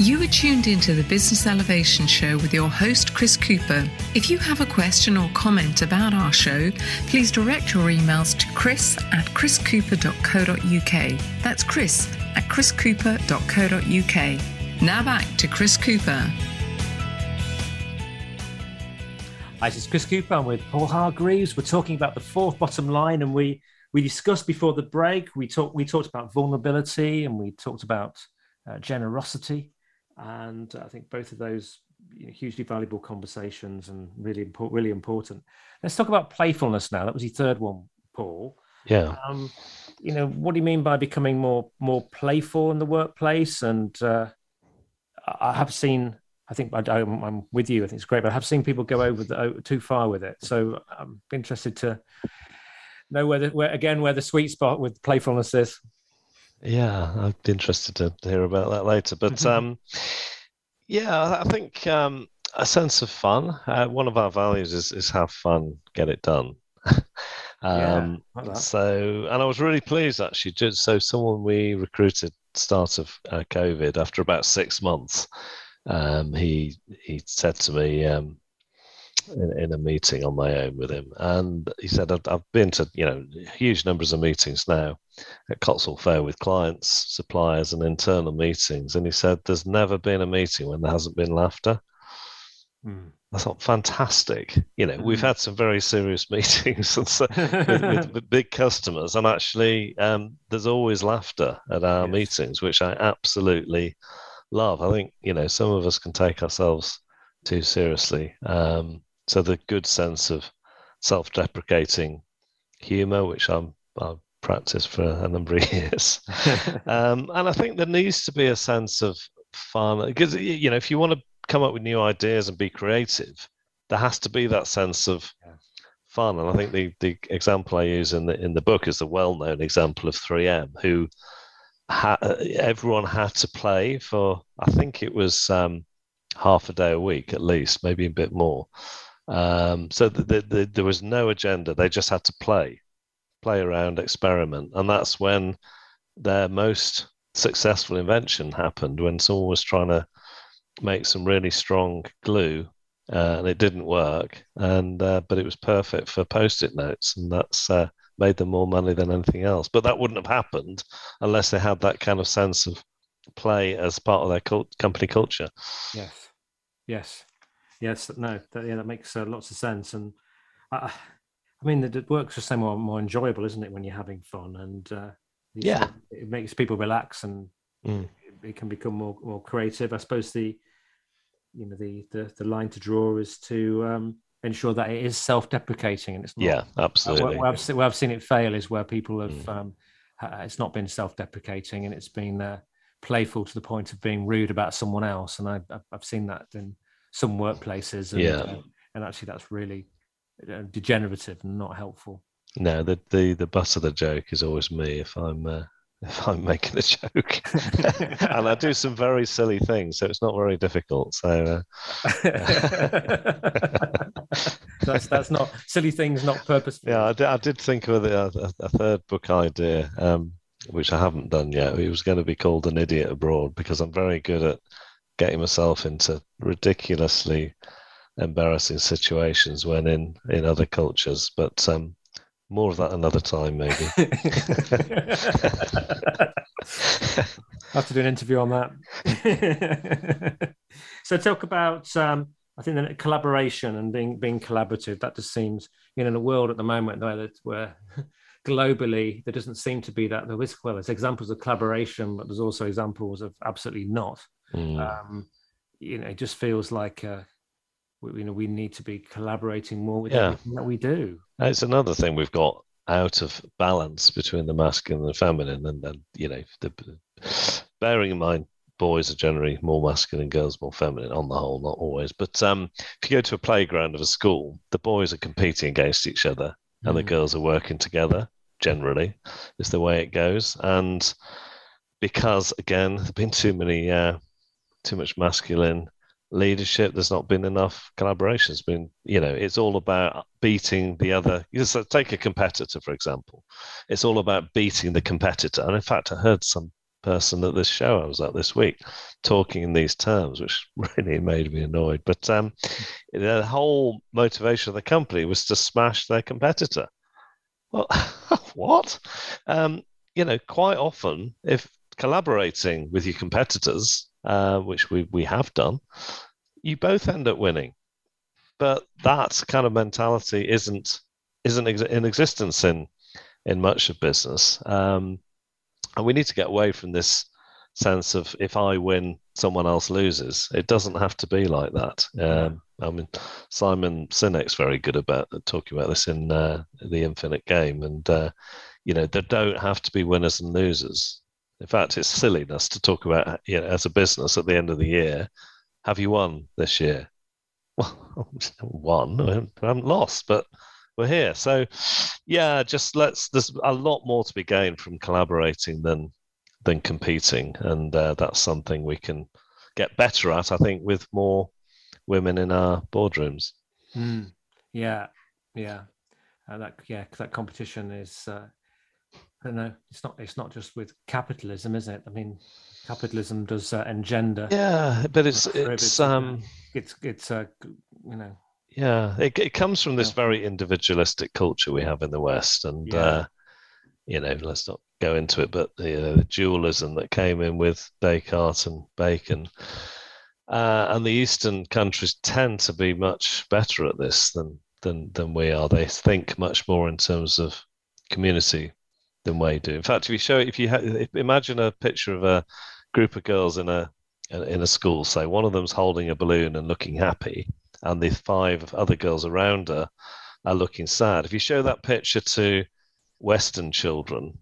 Speaker 1: You are tuned into the Business Elevation Show with your host, Chris Cooper. If you have a question or comment about our show, please direct your emails to chris at chriscooper.co.uk. That's chris at chriscooper.co.uk. Now back to Chris Cooper.
Speaker 2: Hi, this is Chris Cooper. I'm with Paul Hargreaves. We're talking about the fourth bottom line, and we we discussed before the break. We talked we talked about vulnerability, and we talked about uh, generosity and I think both of those you know, hugely valuable conversations and really important. Really important. Let's talk about playfulness now. That was your third one, Paul.
Speaker 3: Yeah.
Speaker 2: Um, you know, what do you mean by becoming more more playful in the workplace? And uh, I have seen. I think I, am with you. I think it's great, but I have seen people go over the, too far with it. So I'm interested to know where, the, where again where the sweet spot with playfulness is.
Speaker 3: Yeah, I'd be interested to hear about that later. But mm-hmm. um, yeah, I think um, a sense of fun. Uh, one of our values is is have fun, get it done. um, yeah, so, and I was really pleased actually. Just so someone we recruited start of uh, COVID after about six months, um, he he said to me, um, in, in a meeting on my own with him, and he said, I've, I've been to you know huge numbers of meetings now at Cotswold Fayre with clients, suppliers, and internal meetings, and he said, "There's never been a meeting when there hasn't been laughter." Mm. I thought, fantastic. You know, we've hmm. had some very serious meetings with, with, with, big customers, and actually, um, there's always laughter at our yes. meetings, which I absolutely love. I think you know some of us can take ourselves too seriously. Um, so the good sense of self-deprecating humor, which I'm I've practiced for a number of years, um, and I think there needs to be a sense of fun because you know if you want to come up with new ideas and be creative, there has to be that sense of fun. And I think the the example I use in the in the book is the well-known example of 3M, who ha- everyone had to play for I think it was um, half a day a week at least, maybe a bit more. Um, so the, the, the, there was no agenda. They just had to play, play around, experiment, and that's when their most successful invention happened. When someone was trying to make some really strong glue, uh, and it didn't work, and uh, but it was perfect for post-it notes, and that's uh, made them more money than anything else. But that wouldn't have happened unless they had that kind of sense of play as part of their cult- company culture.
Speaker 2: Yes, yes. Yes, no, that, yeah, that makes uh, lots of sense. And I, I mean, the, the work's just so more, more enjoyable, isn't it, when you're having fun? And uh,
Speaker 3: yeah,
Speaker 2: it makes people relax and mm. it, it, can become more more creative. I suppose the you know the the, the line to draw is to um, ensure that it is self-deprecating and it's not.
Speaker 3: Yeah, absolutely.
Speaker 2: Uh, where, where, I've, where, I've, seen it fail is where people have mm. um, it's not been self-deprecating and it's been uh, playful to the point of being rude about someone else, and I, I've seen that in some workplaces. And,
Speaker 3: yeah.
Speaker 2: Uh, and actually, that's really uh, degenerative and not helpful.
Speaker 3: No, the, the the butt of the joke is always me if I'm uh, if I'm making a joke, and I do some very silly things, so it's not very difficult. So uh...
Speaker 2: that's that's not silly things, not purposeful.
Speaker 3: Yeah, I did, I did think of a, a, a third book idea. Um, which I haven't done yet. It was going to be called an idiot abroad because I'm very good at getting myself into ridiculously embarrassing situations when in in other cultures. But um, more of that another time, maybe.
Speaker 2: I have to do an interview on that. so talk about um, I think that collaboration and being being collaborative. That just seems you know in a world at the moment where where globally there doesn't seem to be that there is well there's examples of collaboration, but there's also examples of absolutely not. Mm. Um, you know, it just feels like uh, we, you know we need to be collaborating more with yeah. everything that we do.
Speaker 3: It's another thing we've got out of balance between the masculine and the feminine, and then you know, the, bearing in mind boys are generally more masculine, girls more feminine on the whole, not always. But um, if you go to a playground of a school, the boys are competing against each other, and mm. the girls are working together. Generally, is the way it goes, and because again, there've been too many, uh, too much masculine leadership. There's not been enough collaboration. It's been, you know, it's all about beating the other. Just take a competitor, for example. It's all about beating the competitor. And in fact, I heard some person at this show I was at this week talking in these terms, which really made me annoyed. But um, the whole motivation of the company was to smash their competitor. Well, what? Um, you know, quite often, if collaborating with your competitors uh, which we, we have done, you both end up winning. But that kind of mentality isn't isn't ex- in existence in in much of business, um, and we need to get away from this sense of if I win, someone else loses. It doesn't have to be like that. Um, I mean, Simon Sinek's very good about talking about this in uh, the Infinite Game, and uh, you know there don't have to be winners and losers. In fact, it's silliness to talk about you know, as a business at the end of the year. Have you won this year? Well, won. I haven't lost, but we're here. So, yeah, just let's. There's a lot more to be gained from collaborating than than competing, and uh, that's something we can get better at. I think with more women in our boardrooms.
Speaker 2: Mm, yeah, yeah, uh, that yeah, that competition is uh, I don't know. It's not. It's not just with capitalism, is it? I mean, capitalism does uh, engender.
Speaker 3: Yeah, but it's it's um
Speaker 2: it's it's uh, you know.
Speaker 3: Yeah, it it comes from this yeah. very individualistic culture we have in the West, and yeah. uh, you know, let's not go into it, but the, uh, the dualism that came in with Descartes and Bacon. Uh, and the Eastern countries tend to be much better at this than than than we are. They think much more in terms of community than we do. In fact, if you show, if you ha- imagine a picture of a group of girls in a in a school, say one of them's holding a balloon and looking happy, and the five other girls around her are looking sad. If you show that picture to Western children,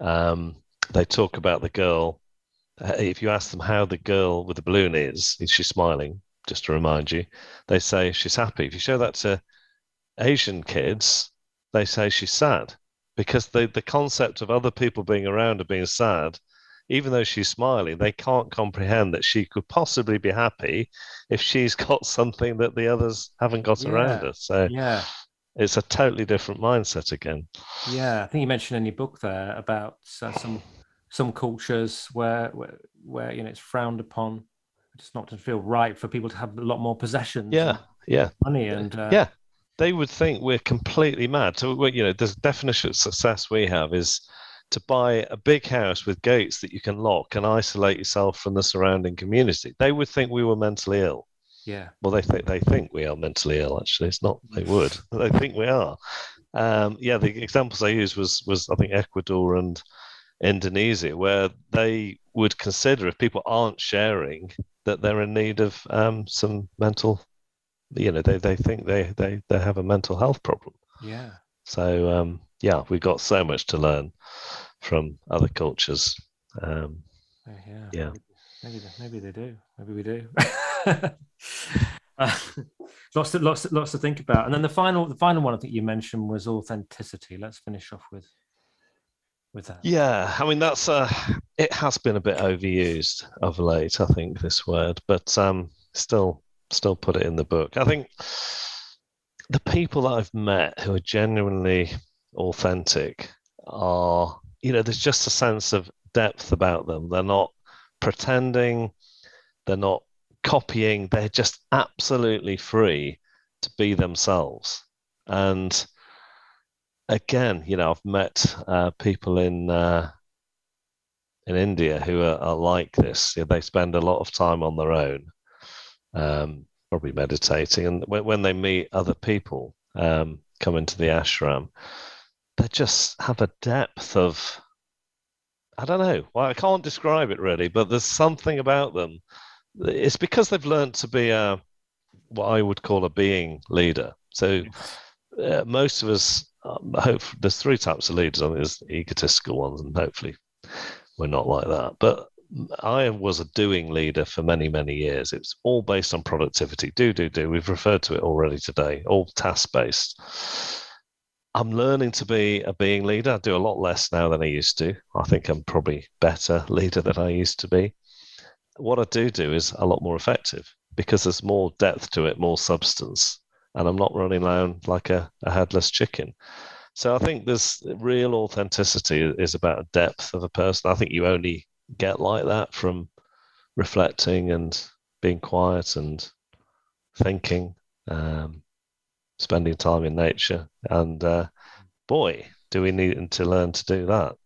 Speaker 3: um, they talk about the girl. If you ask them how the girl with the balloon is, is she smiling? Just to remind you, they say she's happy. If you show that to Asian kids, they say she's sad because the the concept of other people being around and being sad even though she's smiling they can't comprehend that she could possibly be happy if she's got something that the others haven't got yeah. around her. So
Speaker 2: yeah.
Speaker 3: it's a totally different mindset again.
Speaker 2: Yeah i think you mentioned in your book there about uh, some some cultures where, where where you know it's frowned upon. It's not to feel right for people to have a lot more possessions
Speaker 3: yeah yeah.
Speaker 2: money and uh,
Speaker 3: yeah they would think we're completely mad. So, you know, the definition of success we have is to buy a big house with gates that you can lock and isolate yourself from the surrounding community. They would think we were mentally ill.
Speaker 2: Yeah.
Speaker 3: Well, they think they think we are mentally ill. Actually, it's not. They would. they think we are. Um, yeah. The examples I used was was I think Ecuador and Indonesia, where they would consider if people aren't sharing that they're in need of um, some mental you know they, they think they, they they have a mental health problem.
Speaker 2: Yeah.
Speaker 3: So um yeah we've got so much to learn from other cultures um
Speaker 2: oh, yeah.
Speaker 3: yeah.
Speaker 2: Maybe they, maybe they do. Maybe we do. Uh, lots to, lots lots to think about. And then the final the final one i think you mentioned was authenticity. Let's finish off with with that.
Speaker 3: Yeah i mean that's uh it has been a bit overused of late i think this word but um still still put it in the book. I think the people that I've met who are genuinely authentic are you know, there's just a sense of depth about them. They're not pretending, they're not copying, they're just absolutely free to be themselves. And again, you know, I've met uh, people in uh, in India who are, are like this. You know, they spend a lot of time on their own, um, probably meditating, and when, when they meet other people, um, come into the ashram, they just have a depth of I don't know. Well, I can't describe it really, but there's something about them. It's because they've learned to be a what I would call a being leader. So uh, most of us, um, hope there's three types of leaders. I mean, there's egotistical ones, and hopefully we're not like that. But I was a doing leader for many, many years. It's all based on productivity. Do, do, do. We've referred to it already today, all task based. I'm learning to be a being leader. I do a lot less now than I used to. I think I'm probably better leader than I used to be. What I do do is a lot more effective because there's more depth to it, more substance, and I'm not running around like a, a headless chicken. So I think there's real authenticity is about depth of a person. I think you only get like that from reflecting and being quiet and thinking. Um, spending time in nature. And uh, boy, do we need to learn to do that.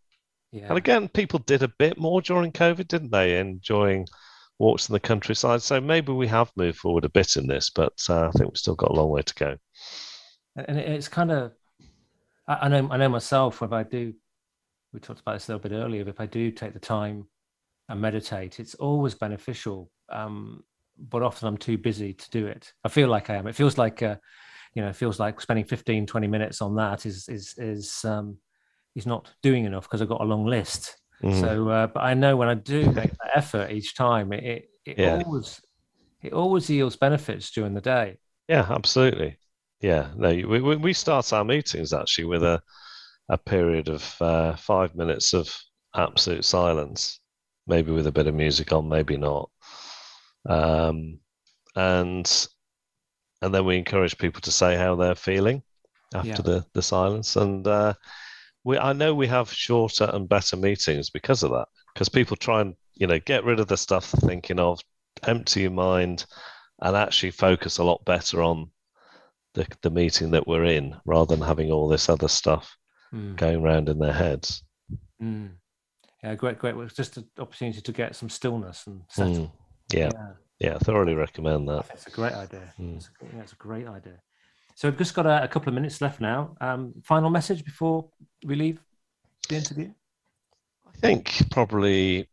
Speaker 3: Yeah. And again, people did a bit more during COVID, didn't they? Enjoying walks in the countryside. So maybe we have moved forward a bit in this, but uh, I think we've still got a long way to go.
Speaker 2: And it's kind of, I know, I know myself. If I do, we talked about this a little bit earlier. If I do take the time and meditate, it's always beneficial. Um, but often I'm too busy to do it. I feel like I am. It feels like uh, you know, it feels like spending 15, 20 minutes on that is is is um, is not doing enough because I've got a long list. Mm. So, uh, but I know when I do make that effort each time, it it, yeah. always it always yields benefits during the day.
Speaker 3: Yeah, absolutely. Yeah, no, we we start our meetings actually with a a period of uh, five minutes of absolute silence, maybe with a bit of music on, maybe not. Um, and and then we encourage people to say how they're feeling after yeah. the, the silence. And uh, we I know we have shorter and better meetings because of that. Because people try and you know get rid of the stuff they're thinking of, empty your mind, and actually focus a lot better on the the meeting that we're in, rather than having all this other stuff mm. going around in their heads.
Speaker 2: Mm. Yeah, great, great. Well, it's just an opportunity to get some stillness and settle.
Speaker 3: Mm. Yeah. yeah. Yeah, thoroughly recommend that.
Speaker 2: It's a great idea. Mm. It's, a, yeah, it's a great idea. So we've just got a, a couple of minutes left now. Um, final message before we leave the interview?
Speaker 3: I think probably,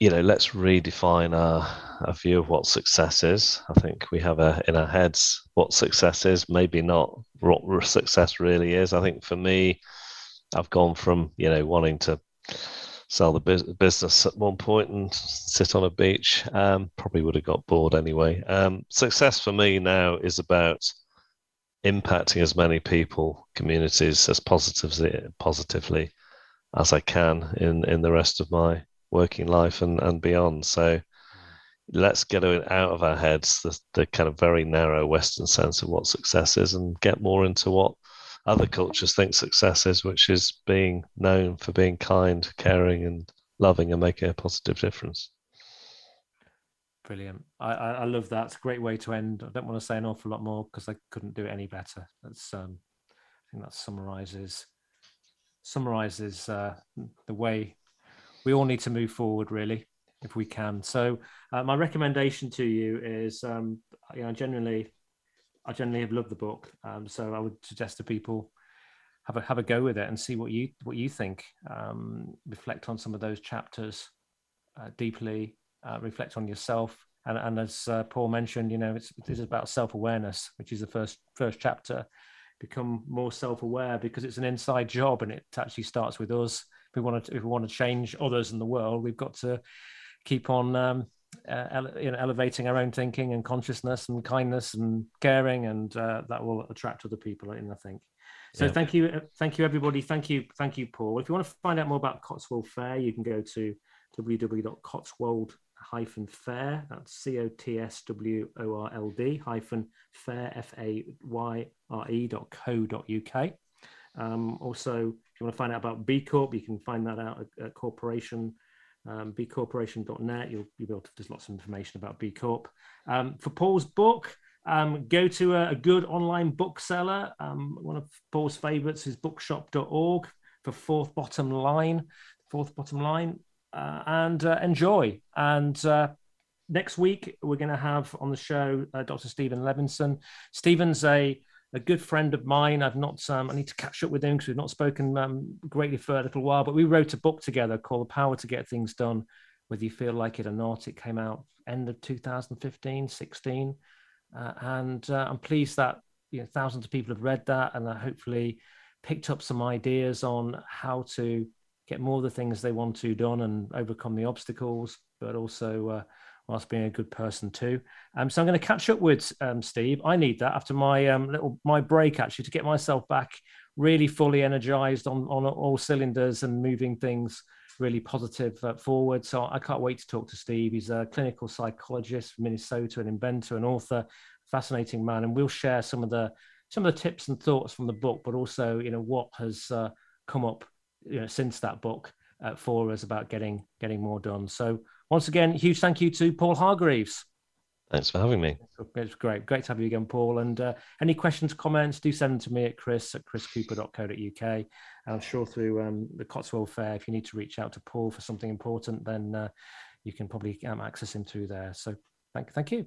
Speaker 3: you know, let's redefine our, our view of what success is. I think we have a, in our heads what success is, maybe not what success really is. I think for me, I've gone from, you know, wanting to sell the business at one point and sit on a beach. Um, probably would have got bored anyway. Um, success for me now is about impacting as many people, communities as positively positively as I can in in the rest of my working life and and beyond. So let's get it out of our heads the, the kind of very narrow Western sense of what success is and get more into what other cultures think success is, which is being known for being kind, caring, and loving and making a positive difference.
Speaker 2: Brilliant. I, I, love that. It's a great way to end. I don't want to say an awful lot more because I couldn't do it any better. That's um, I think that summarizes summarizes uh, the way we all need to move forward, really, if we can. So, uh, my recommendation to you is, um, you know, generally I generally have loved the book. Um, so I would suggest to people have a have a go with it and see what you what you think. Um, reflect on some of those chapters uh, deeply. Uh, reflect on yourself, and, and as uh, Paul mentioned, you know, it's it is about self awareness, which is the first first chapter. Become more self aware because it's an inside job, and it actually starts with us. If we want to if we want to change others in the world, we've got to keep on um, uh, ele- you know, elevating our own thinking and consciousness and kindness and caring, and uh, that will attract other people. in. I think. So yeah. thank you, uh, thank you everybody. Thank you, thank you, Paul. If you want to find out more about Cotswold Fayre, you can go to www.cotswold fair that's c-o-t-s-w-o-r-l-d hyphen fair f-a-y-r-e dot co dot uk Um, also, if you want to find out about B Corp, you can find that out at, at Corporation. Um, bcorporation.net. You'll, you'll be able to, there's lots of information about B Corp. Um, for Paul's book, um, go to a, a, good online bookseller. Um, one of Paul's favorites is bookshop.org for Fourth Bottom Line, Fourth Bottom Line, uh, and uh, enjoy. And uh, next week, we're going to have on the show uh, Dr. Stephen Levinson. Stephen's a a good friend of mine. I've not, um, I need to catch up with him because we've not spoken um, greatly for a little while, but we wrote a book together called The Power to Get Things Done, whether you feel like it or not. It came out end of 2015, 16. Uh, and uh, I'm pleased that you know, thousands of people have read that and hopefully picked up some ideas on how to get more of the things they want to done and overcome the obstacles, but also uh, whilst being a good person too. Um, so I'm going to catch up with um, Steve. I need that after my um, little my break actually to get myself back really fully energized on on all cylinders and moving things really positive uh, forward. So I can't wait to talk to Steve. He's a clinical psychologist from Minnesota, an inventor, an author, fascinating man, and we'll share some of the some of the tips and thoughts from the book, but also you know what has uh, come up you know since that book uh, for us about getting getting more done. So once again, huge thank you to Paul Hargreaves.
Speaker 3: Thanks for having me.
Speaker 2: It's great. Great to have you again, Paul. And uh, any questions, comments, do send them to me at chris at chriscooper.co.uk. And I'm sure through um, the Cotswold Fayre, if you need to reach out to Paul for something important, then uh, you can probably um, access him through there. So thank, thank you.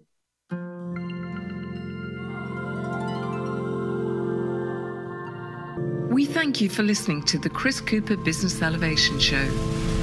Speaker 1: We thank you for listening to the Chris Cooper Business Elevation Show.